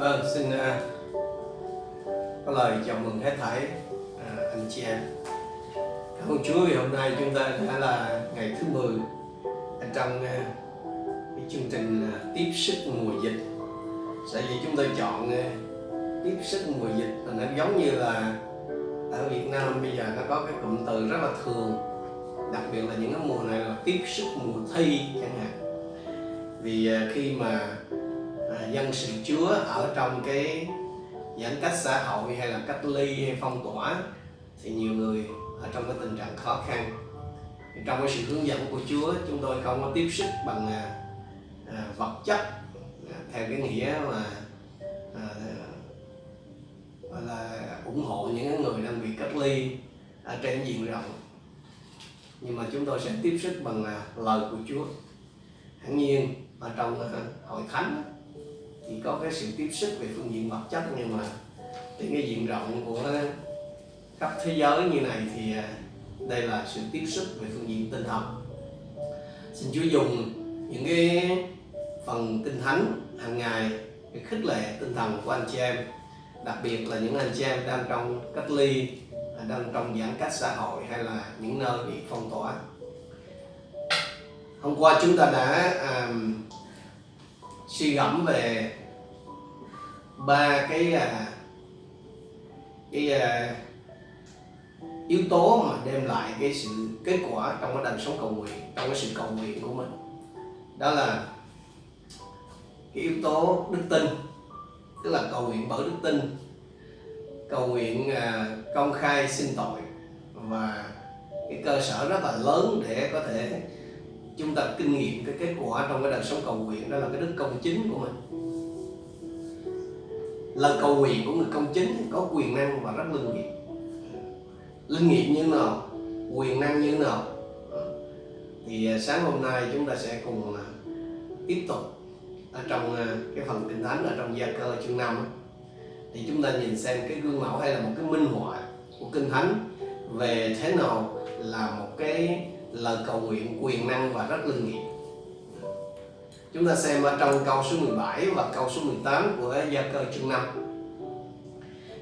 Vâng, xin uh, có lời chào mừng hết thảy uh, anh chị em. Cảm ơn Chúa vì hôm nay chúng ta đã là ngày thứ 10 trong uh, cái chương trình uh, tiếp sức mùa dịch. Sở dĩ chúng tôi chọn uh, tiếp sức mùa dịch là nó giống như là ở Việt Nam bây giờ nó có cái cụm từ rất là thường đặc biệt là những cái mùa này là tiếp sức mùa thi chẳng hạn vì uh, khi mà à, dân sự Chúa ở trong cái giãn cách xã hội hay là cách ly hay phong tỏa thì nhiều người ở trong cái tình trạng khó khăn. Trong cái sự hướng dẫn của Chúa chúng tôi không có tiếp sức bằng à, à, vật chất à, theo cái nghĩa mà à, gọi là ủng hộ những người đang bị cách ly ở trên diện rộng. Nhưng mà chúng tôi sẽ tiếp sức bằng à, lời của Chúa. Hẳn nhiên ở trong à, hội thánh chỉ có cái sự tiếp xúc về phương diện vật chất nhưng mà trên cái diện rộng của khắp thế giới như này thì à, đây là sự tiếp xúc về phương diện tinh thần. Xin Chúa dùng những cái phần kinh thánh hàng ngày để khích lệ tinh thần của anh chị em đặc biệt là những anh chị em đang trong cách ly à, đang trong giãn cách xã hội hay là những nơi bị phong tỏa. Hôm qua chúng ta đã um, suy gẫm về ba cái à, cái à, yếu tố mà đem lại cái sự kết quả trong cái đời sống cầu nguyện trong cái sự cầu nguyện của mình. Đó là cái yếu tố đức tin tức là cầu nguyện bởi đức tin cầu nguyện à, công khai xin tội và cái cơ sở rất là lớn để có thể chúng ta kinh nghiệm cái kết quả trong cái đời sống cầu nguyện. Đó là cái đức công chính của mình lời cầu nguyện của người công chính, có quyền năng và rất linh nghiệm. Linh nghiệm như nào? Quyền năng như nào? Thì à, sáng hôm nay chúng ta sẽ cùng à, tiếp tục ở trong à, cái phần kinh thánh ở trong gia cơ chương 5 thì chúng ta nhìn xem cái gương mẫu hay là một cái minh họa của kinh thánh về thế nào là một cái lời cầu nguyện, quyền năng và rất linh nghiệm chúng ta xem ở trong câu số 17 và câu số 18 của gia cơ chương 5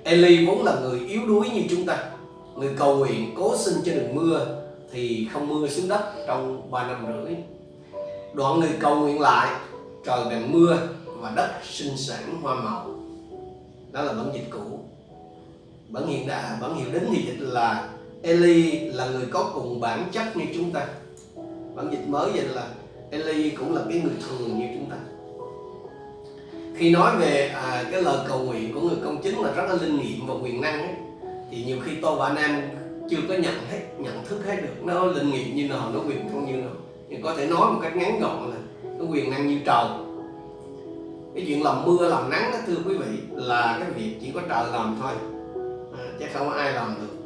Eli vốn là người yếu đuối như chúng ta, người cầu nguyện cố xin cho đừng mưa thì không mưa xuống đất trong 3 năm rưỡi. Đoạn người cầu nguyện lại, trời bèn mưa và đất sinh sản hoa màu. Đó là bản dịch cũ. Bản hiện đại bản hiệu đến thì dịch là Eli là người có cùng bản chất như chúng ta. Bản dịch mới dịch là Eli cũng là cái người thường như chúng ta. Khi nói về à, cái lời cầu nguyện của người công chính là rất là linh nghiệm và quyền năng ấy, thì nhiều khi tôi và anh em chưa có nhận hết nhận thức hết được. Nó linh nghiệm như nào nó quyền năng như nào. Nhưng có thể nói một cách ngắn gọn là nó quyền năng như trời. Cái chuyện làm mưa làm nắng đó thưa quý vị là cái việc chỉ có trời làm thôi. À, chứ không có ai làm được.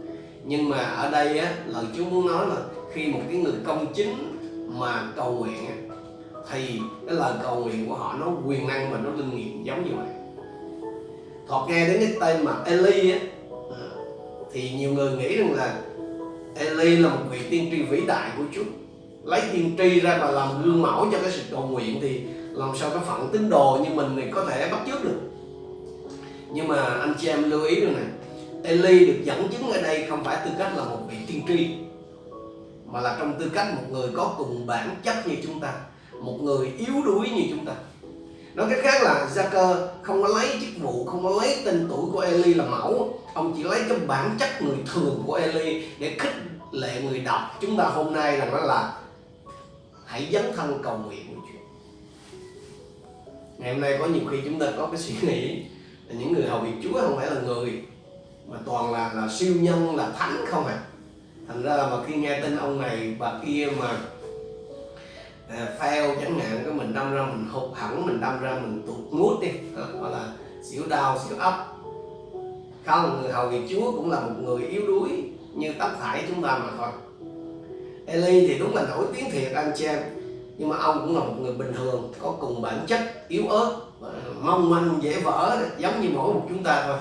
Nhưng mà ở đây á lời Chúa muốn nói là khi một cái người công chính mà cầu nguyện á, thì cái lời cầu nguyện của họ nó quyền năng và nó linh nghiệm giống như vậy. Họ nghe đến cái tên mà Eli á à, thì nhiều người nghĩ rằng là Eli là một vị tiên tri vĩ đại của Chúa. Lấy tiên tri ra và làm gương mẫu cho cái sự cầu nguyện thì làm sao cái phận tín đồ như mình thì có thể bắt chước được. Nhưng mà anh chị em lưu ý được này Eli được dẫn chứng ở đây không phải tư cách là một vị tiên tri mà là trong tư cách một người có cùng bản chất như chúng ta, một người yếu đuối như chúng ta. Nói cách khác là gia cơ không có lấy chức vụ, không có lấy tên tuổi của Eli là mẫu. Ông chỉ lấy cái bản chất người thường của Eli để khích lệ người đọc. Chúng ta hôm nay rằng đó là hãy dấn thân cầu nguyện của Chúa ngày hôm nay có nhiều khi chúng ta có cái suy nghĩ là những người hầu việc Chúa không phải là người, mà toàn là là siêu nhân, là thánh không à thành ra là mà khi nghe tin ông này bà kia mà à, fail chẳng hạn cái mình đâm ra mình hụt hẳn mình đâm ra mình tụt mút đi. Hoặc là xỉu đau xỉu ấp. Không người hầu việc Chúa cũng là một người yếu đuối như tất thải chúng ta mà thôi. Eli thì đúng là nổi tiếng thiệt anh chị em. Nhưng mà ông cũng là một người bình thường có cùng bản chất yếu ớt mong manh dễ vỡ giống như mỗi một chúng ta thôi.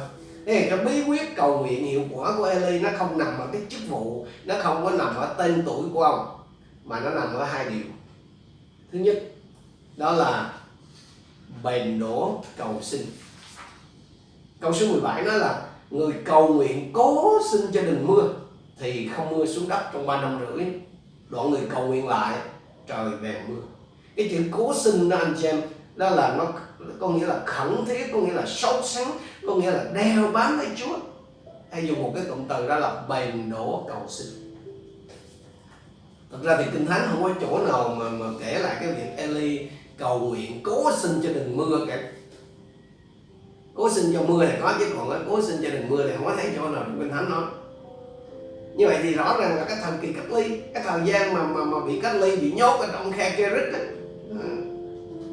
Thế cái bí quyết cầu nguyện hiệu quả của Eli nó không nằm ở cái chức vụ, nó không có nằm ở tên tuổi của ông, mà nó nằm ở hai điều. Thứ nhất, đó là bền đổ cầu xin. Câu số 17 nói là, người cầu nguyện cố xin cho đừng mưa thì không mưa xuống đất trong ba năm rưỡi. Đoạn người cầu nguyện lại, trời bèn mưa. Cái chữ cố xin đó anh chị em, đó là nó có nghĩa là khẩn thiết, có nghĩa là sốt sắng có nghĩa là đeo bám lấy Chúa. Hay dùng một cái cụm từ đó là bền đổ cầu xin. Thật ra thì kinh thánh không có chỗ nào mà, mà kể lại cái việc Eli cầu nguyện cố xin cho đừng mưa cả. Cố xin cho mưa thì có chứ còn cố xin cho đừng mưa thì không có thấy chỗ nào trong kinh thánh nói. Như vậy thì rõ ràng là cái thời kỳ cách ly cái thời gian mà mà, mà bị cách ly bị nhốt ở trong khe Kerit á.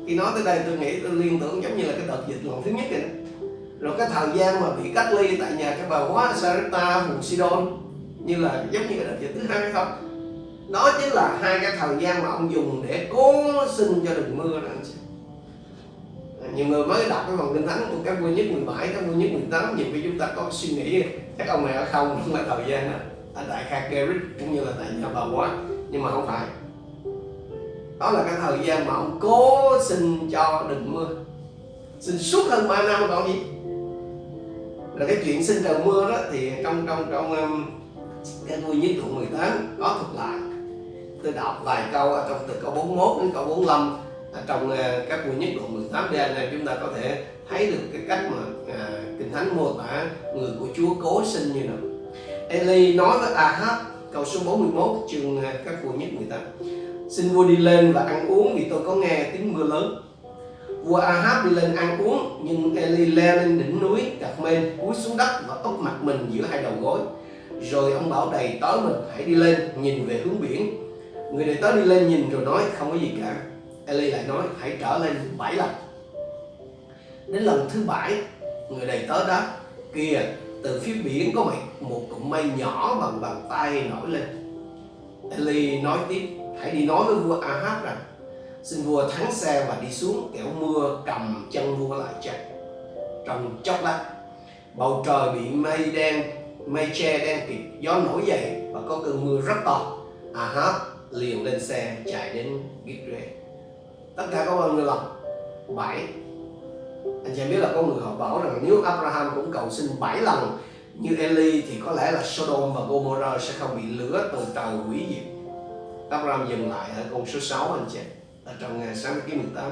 Khi nói tới đây tôi nghĩ tôi liên tưởng giống như là cái đợt dịch lần thứ nhất vậy đó rồi cái thời gian mà bị cách ly tại nhà cái bà hóa sarita, vùng Sidon như là giống như cái đợt dịch thứ hai không? Đó chính là hai cái thời gian mà ông dùng để cố xin cho đừng mưa đó anh chị. À, nhiều người mới đọc cái phần kinh thánh của các vua nhất 17, các vua nhất 18 nhiều khi chúng ta có suy nghĩ các ông này ở không không cái thời gian đó. Ở tại Kha Gerrit cũng như là tại nhà bà quá nhưng mà không phải. Đó là cái thời gian mà ông cố xin cho đừng mưa. Xin suốt hơn 3 năm còn gì là cái chuyện sinh trời mưa đó thì trong trong trong um, cái vui nhất đoạn 18 có thuật lại. Tôi đọc vài câu ở trong từ câu 41 đến câu 45 ở trong uh, các vui nhất đoạn 18 đây này chúng ta có thể thấy được cái cách mà uh, kinh thánh mô tả người của Chúa cố sinh như nào. Eli nói với Ahab câu số 41 chương uh, các vui nhất 18 xin vua đi lên và ăn uống vì tôi có nghe tiếng mưa lớn vua Ahab đi lên ăn uống, nhưng Eli leo lên đỉnh núi đặt men cúi xuống đất và úp mặt mình giữa hai đầu gối. Rồi ông bảo đầy tớ mình hãy đi lên, nhìn về hướng biển. Người đầy tớ đi lên nhìn rồi nói, không có gì cả. Eli lại nói, hãy trở lên bảy lần. Đến lần thứ bảy, người đầy tớ đó kìa, từ phía biển có một cụm mây nhỏ bằng bàn tay nổi lên. Eli nói tiếp, hãy đi nói với vua Ahab rằng xin vua thắng xe và đi xuống, kẻo mưa cầm chân vua lại chặt trong chốc lát, bầu trời bị mây đen, mây che đen kịt, gió nổi dậy và có cơn mưa rất to. Ahab liền lên xe chạy đến Gitre tất cả có bao nhiêu lần bảy. Anh chị biết là có người họ bảo rằng nếu Abraham cũng cầu xin bảy lần như Eli thì có lẽ là Sodom và Gomorrah sẽ không bị lửa từ trời hủy diệt. Abraham dừng lại ở con số 6 anh chị là trong sáng ký 18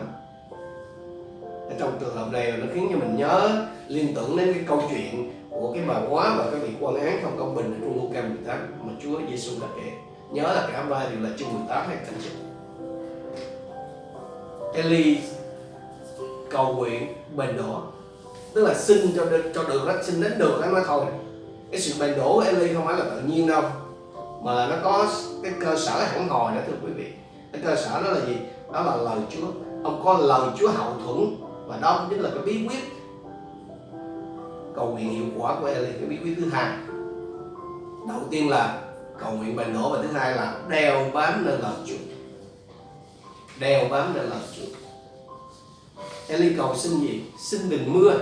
trong trường hợp này nó khiến cho mình nhớ liên tưởng đến cái câu chuyện của cái bà quá và cái vị quan án không công bình ở trong Luca 18 mà Chúa Giêsu đã kể. Nhớ là cả ba đều là chương 18 hay cảnh chị Eli cầu nguyện bền đổ. Tức là xin cho được, cho được đó, xin đến được đó nói thôi. Cái sự bền đổ của Eli không phải là tự nhiên đâu mà nó có cái cơ sở hẳn hòi đó thưa quý vị. Cái cơ sở đó là gì? Đó là lời Chúa. Ông có lời Chúa hậu thuẫn. Và đó chính là cái bí quyết, cầu nguyện hiệu quả của Eli. Cái bí quyết thứ hai. Đầu tiên là cầu nguyện bền đổ. Và thứ hai là đeo bám nơi lời Chúa. Đeo bám nơi lời Chúa. Eli cầu xin gì? Xin đừng mưa.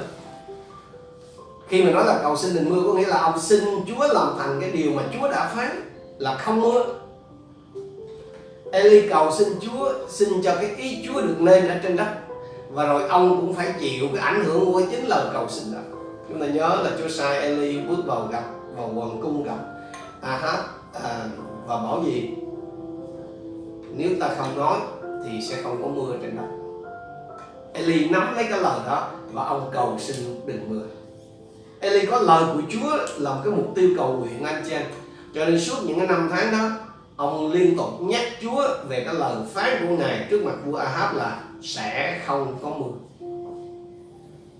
Khi mà nói là cầu xin đừng mưa, có nghĩa là ông xin Chúa làm thành cái điều mà Chúa đã phán là không mưa. Eli cầu xin Chúa xin cho cái ý Chúa được lên ở trên đất. Và rồi ông cũng phải chịu cái ảnh hưởng của chính lời cầu xin đó. Chúng ta nhớ là Chúa sai Eli bước vào gặp vào hoàng cung gặp Ahab à, và bảo gì? Nếu ta không nói thì sẽ không có mưa trên đất. Eli nắm lấy cái lời đó và ông cầu xin đừng mưa. Eli có lời của Chúa làm cái mục tiêu cầu nguyện anh chị em. Cho nên suốt những cái năm tháng đó ông liên tục nhắc Chúa về cái lời phán của Ngài trước mặt vua Ahab là sẽ không có mưa.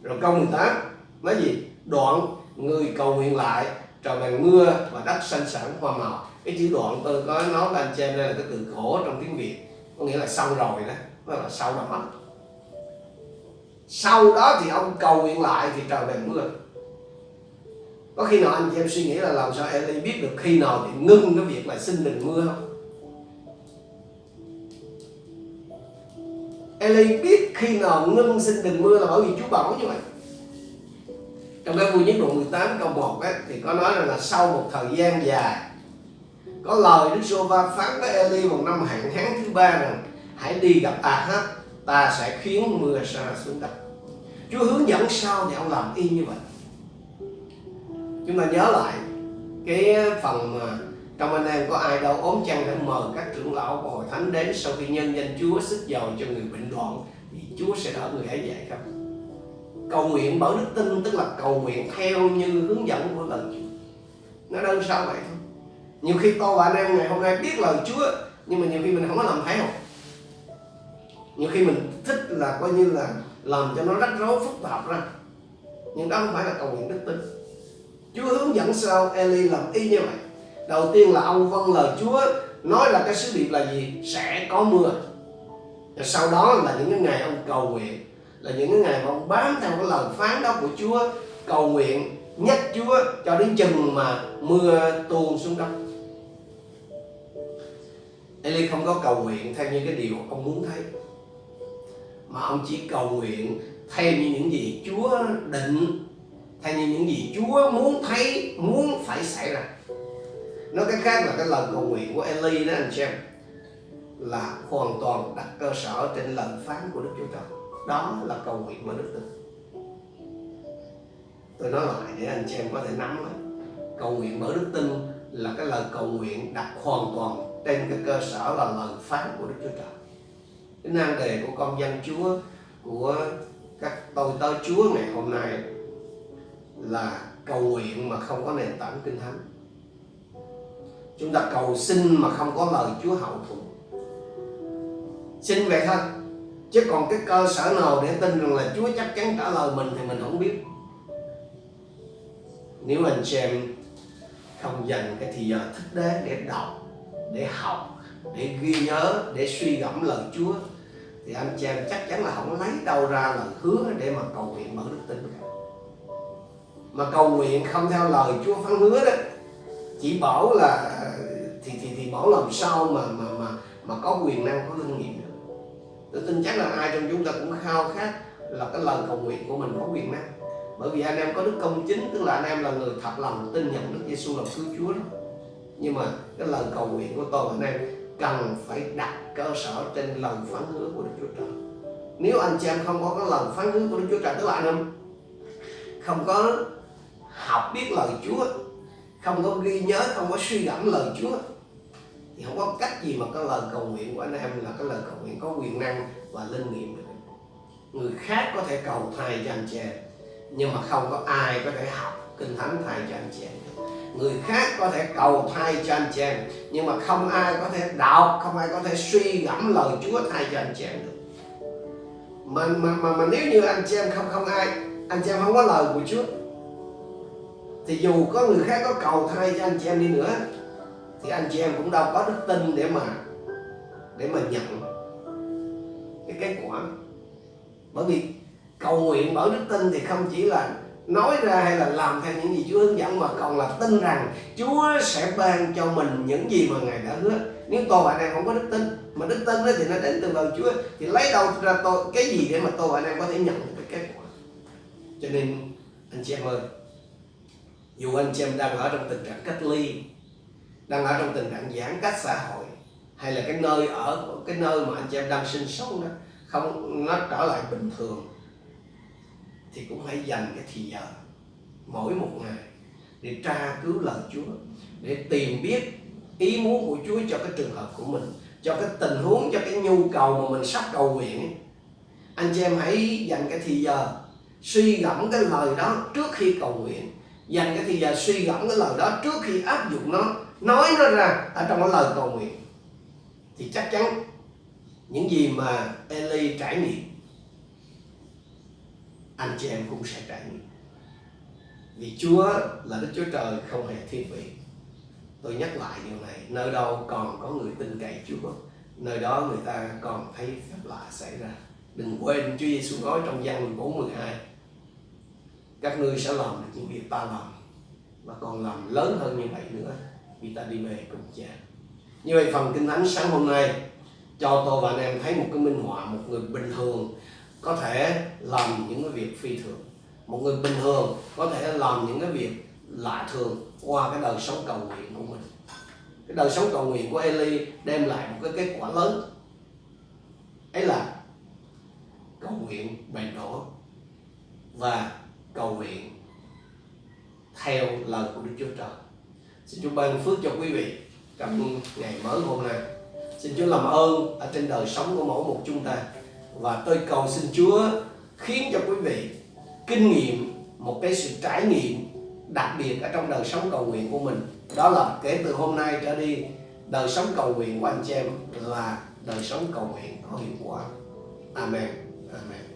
Rồi câu 18 nói gì? Đoạn người cầu nguyện lại trời bằng mưa và đất xanh sản hoa màu. Cái chữ đoạn tôi có nói với anh chị em đây là cái từ khổ trong tiếng Việt có nghĩa là sau rồi đó, nó là sau đó. Sau đó thì ông cầu nguyện lại thì trời bằng mưa có khi nào anh chị em suy nghĩ là làm sao Eli biết được khi nào thì ngưng cái việc là xin đừng mưa không? Eli biết khi nào ngưng xin đừng mưa là bởi vì Chúa bảo như vậy. Trong cái vui nhất đoạn 18 câu 1 ấy, thì có nói rằng là sau một thời gian dài có lời Đức giê va phán với Eli một năm hạn hán thứ ba rằng hãy đi gặp Ahab ta sẽ khiến mưa sa xuống đất. Chúa hướng dẫn sao thì ông làm y như vậy chúng ta nhớ lại cái phần mà trong anh em có ai đâu ốm chăng hãy mời các trưởng lão và hội thánh đến sau khi nhân danh Chúa sức giàu cho người bệnh loạn thì Chúa sẽ đỡ người ấy dạy không cầu nguyện bởi đức tin, tức là cầu nguyện theo như hướng dẫn của lời Chúa. Nó đơn sao vậy thôi. Nhiều khi tôi và anh em ngày hôm nay biết lời Chúa, nhưng mà nhiều khi mình không có làm theo nhiều khi mình thích là coi như là làm cho nó rắc rối phức tạp ra. Nhưng đó không phải là cầu nguyện đức tin. Chúa hướng dẫn sao Eli làm y như vậy. Đầu tiên là ông vâng lời Chúa, nói là cái sứ điệp là gì? Sẽ có mưa. Và sau đó là những cái ngày ông cầu nguyện, là những cái ngày mà ông bám theo cái lời phán đó của Chúa, cầu nguyện, nhắc Chúa cho đến chừng mà mưa tuôn xuống đất. Eli không có cầu nguyện theo như cái điều ông muốn thấy, mà ông chỉ cầu nguyện theo như những gì Chúa định hay như những gì Chúa muốn thấy, muốn phải xảy ra. Nói cách khác là cái lời cầu nguyện của Eli đó, anh xem là hoàn toàn đặt cơ sở trên lời phán của Đức Chúa Trời. Đó là cầu nguyện mà đức tin. Tôi nói lại để anh chị em có thể nắm lại cầu nguyện bởi đức tin là cái lời cầu nguyện đặt hoàn toàn trên cái cơ sở là lời phán của Đức Chúa Trời. Cái nan đề của con dân Chúa, của các tôi tớ Chúa ngày hôm nay là cầu nguyện mà không có nền tảng kinh thánh. Chúng ta cầu xin mà không có lời Chúa hậu thuẫn xin vậy thôi, chứ còn cái cơ sở nào để tin rằng là Chúa chắc chắn trả lời mình thì mình không biết. Nếu anh chị em không dành cái thời giờ thích đế để đọc, để học, để ghi nhớ, để suy gẫm lời Chúa, thì anh chị em chắc chắn là không lấy đâu ra lời hứa để mà cầu nguyện mở đức tin mà cầu nguyện không theo lời Chúa phán hứa đó. Chỉ bảo là, thì thì thì bảo làm sao mà mà mà mà có quyền năng, có linh nghiệm được. Tôi tin chắc là ai trong chúng ta cũng khao khát là cái lời cầu nguyện của mình có quyền năng. Bởi vì anh em có đức công chính, tức là anh em là người thật lòng tin nhận Đức Giêsu làm cứu Chúa đó. Nhưng mà cái lời cầu nguyện của tôi anh em cần phải đặt cơ sở trên lời phán hứa của Đức Chúa Trời. Nếu anh chị em không có cái lời phán hứa của Đức Chúa Trời, tức là anh em không có học biết lời Chúa. Không có ghi nhớ không có suy gẫm lời Chúa. Thì không có cách gì mà cái lời cầu nguyện của anh em là cái lời cầu nguyện có quyền năng và linh nghiệm được. Người khác có thể cầu thầy cho anh chị em nhưng mà không có ai có thể học kinh thánh thầy cho anh chị em người khác có thể cầu thay cho anh chị em nhưng mà không ai có thể đọc không ai có thể suy gẫm lời Chúa thay cho anh chị em được. Mà mà mà, mà nếu như anh chị em không không ai anh chị em không có lời của Chúa thì dù có người khác có cầu thay cho anh chị em đi nữa, thì anh chị em cũng đâu có đức tin để mà để mà nhận cái kết quả. Bởi vì cầu nguyện bởi đức tin thì không chỉ là nói ra hay là làm theo những gì Chúa hướng dẫn, mà còn là tin rằng Chúa sẽ ban cho mình những gì mà Ngài đã hứa. Nếu tôi và anh em không có đức tin, mà đức tin đó thì nó đến từ lời Chúa, thì lấy đâu ra tôi cái gì để mà tôi và anh em có thể nhận được cái kết quả. Cho nên, anh chị em ơi dù anh chị em đang ở trong tình trạng cách ly, đang ở trong tình trạng giãn cách xã hội, hay là cái nơi ở, cái nơi mà anh chị em đang sinh sống đó, không, nó trở lại bình thường, thì cũng hãy dành cái thì giờ mỗi một ngày để tra cứu lời Chúa, để tìm biết ý muốn của Chúa cho cái trường hợp của mình, cho cái tình huống, cho cái nhu cầu mà mình sắp cầu nguyện. Anh chị em hãy dành cái thì giờ suy gẫm cái lời đó trước khi cầu nguyện dành cái thời gian à, suy gẫm cái lời đó trước khi áp dụng nó, nói nó ra ở trong cái lời cầu nguyện. Thì chắc chắn những gì mà Eli trải nghiệm, anh chị em cũng sẽ trải nghiệm. Vì Chúa là Đức Chúa Trời không hề thiên vị. Tôi nhắc lại điều này, nơi đâu còn có người tin cậy Chúa, nơi đó người ta còn thấy phép lạ xảy ra. Đừng quên Chúa Giêsu nói trong gian 14 12 các ngươi sẽ làm được những việc ta làm mà còn làm lớn hơn như vậy nữa vì ta đi về cùng cha. Như vậy phần kinh thánh sáng hôm nay cho tôi và anh em thấy một cái minh họa, một người bình thường có thể làm những cái việc phi thường. Một người bình thường có thể làm những cái việc lạ thường qua cái đời sống cầu nguyện của mình. Cái đời sống cầu nguyện của Eli đem lại một cái kết quả lớn. Ấy là cầu nguyện bền đổ và cầu nguyện theo lời của Đức Chúa Trời. Xin Chúa ban phước cho quý vị trong ngày mới hôm nay. Xin Chúa làm ơn ở trên đời sống của mỗi một chúng ta. Và tôi cầu xin Chúa khiến cho quý vị kinh nghiệm một cái sự trải nghiệm đặc biệt ở trong đời sống cầu nguyện của mình. Đó là kể từ hôm nay trở đi, đời sống cầu nguyện của anh chị em là đời sống cầu nguyện có hiệu quả. Amen. Amen.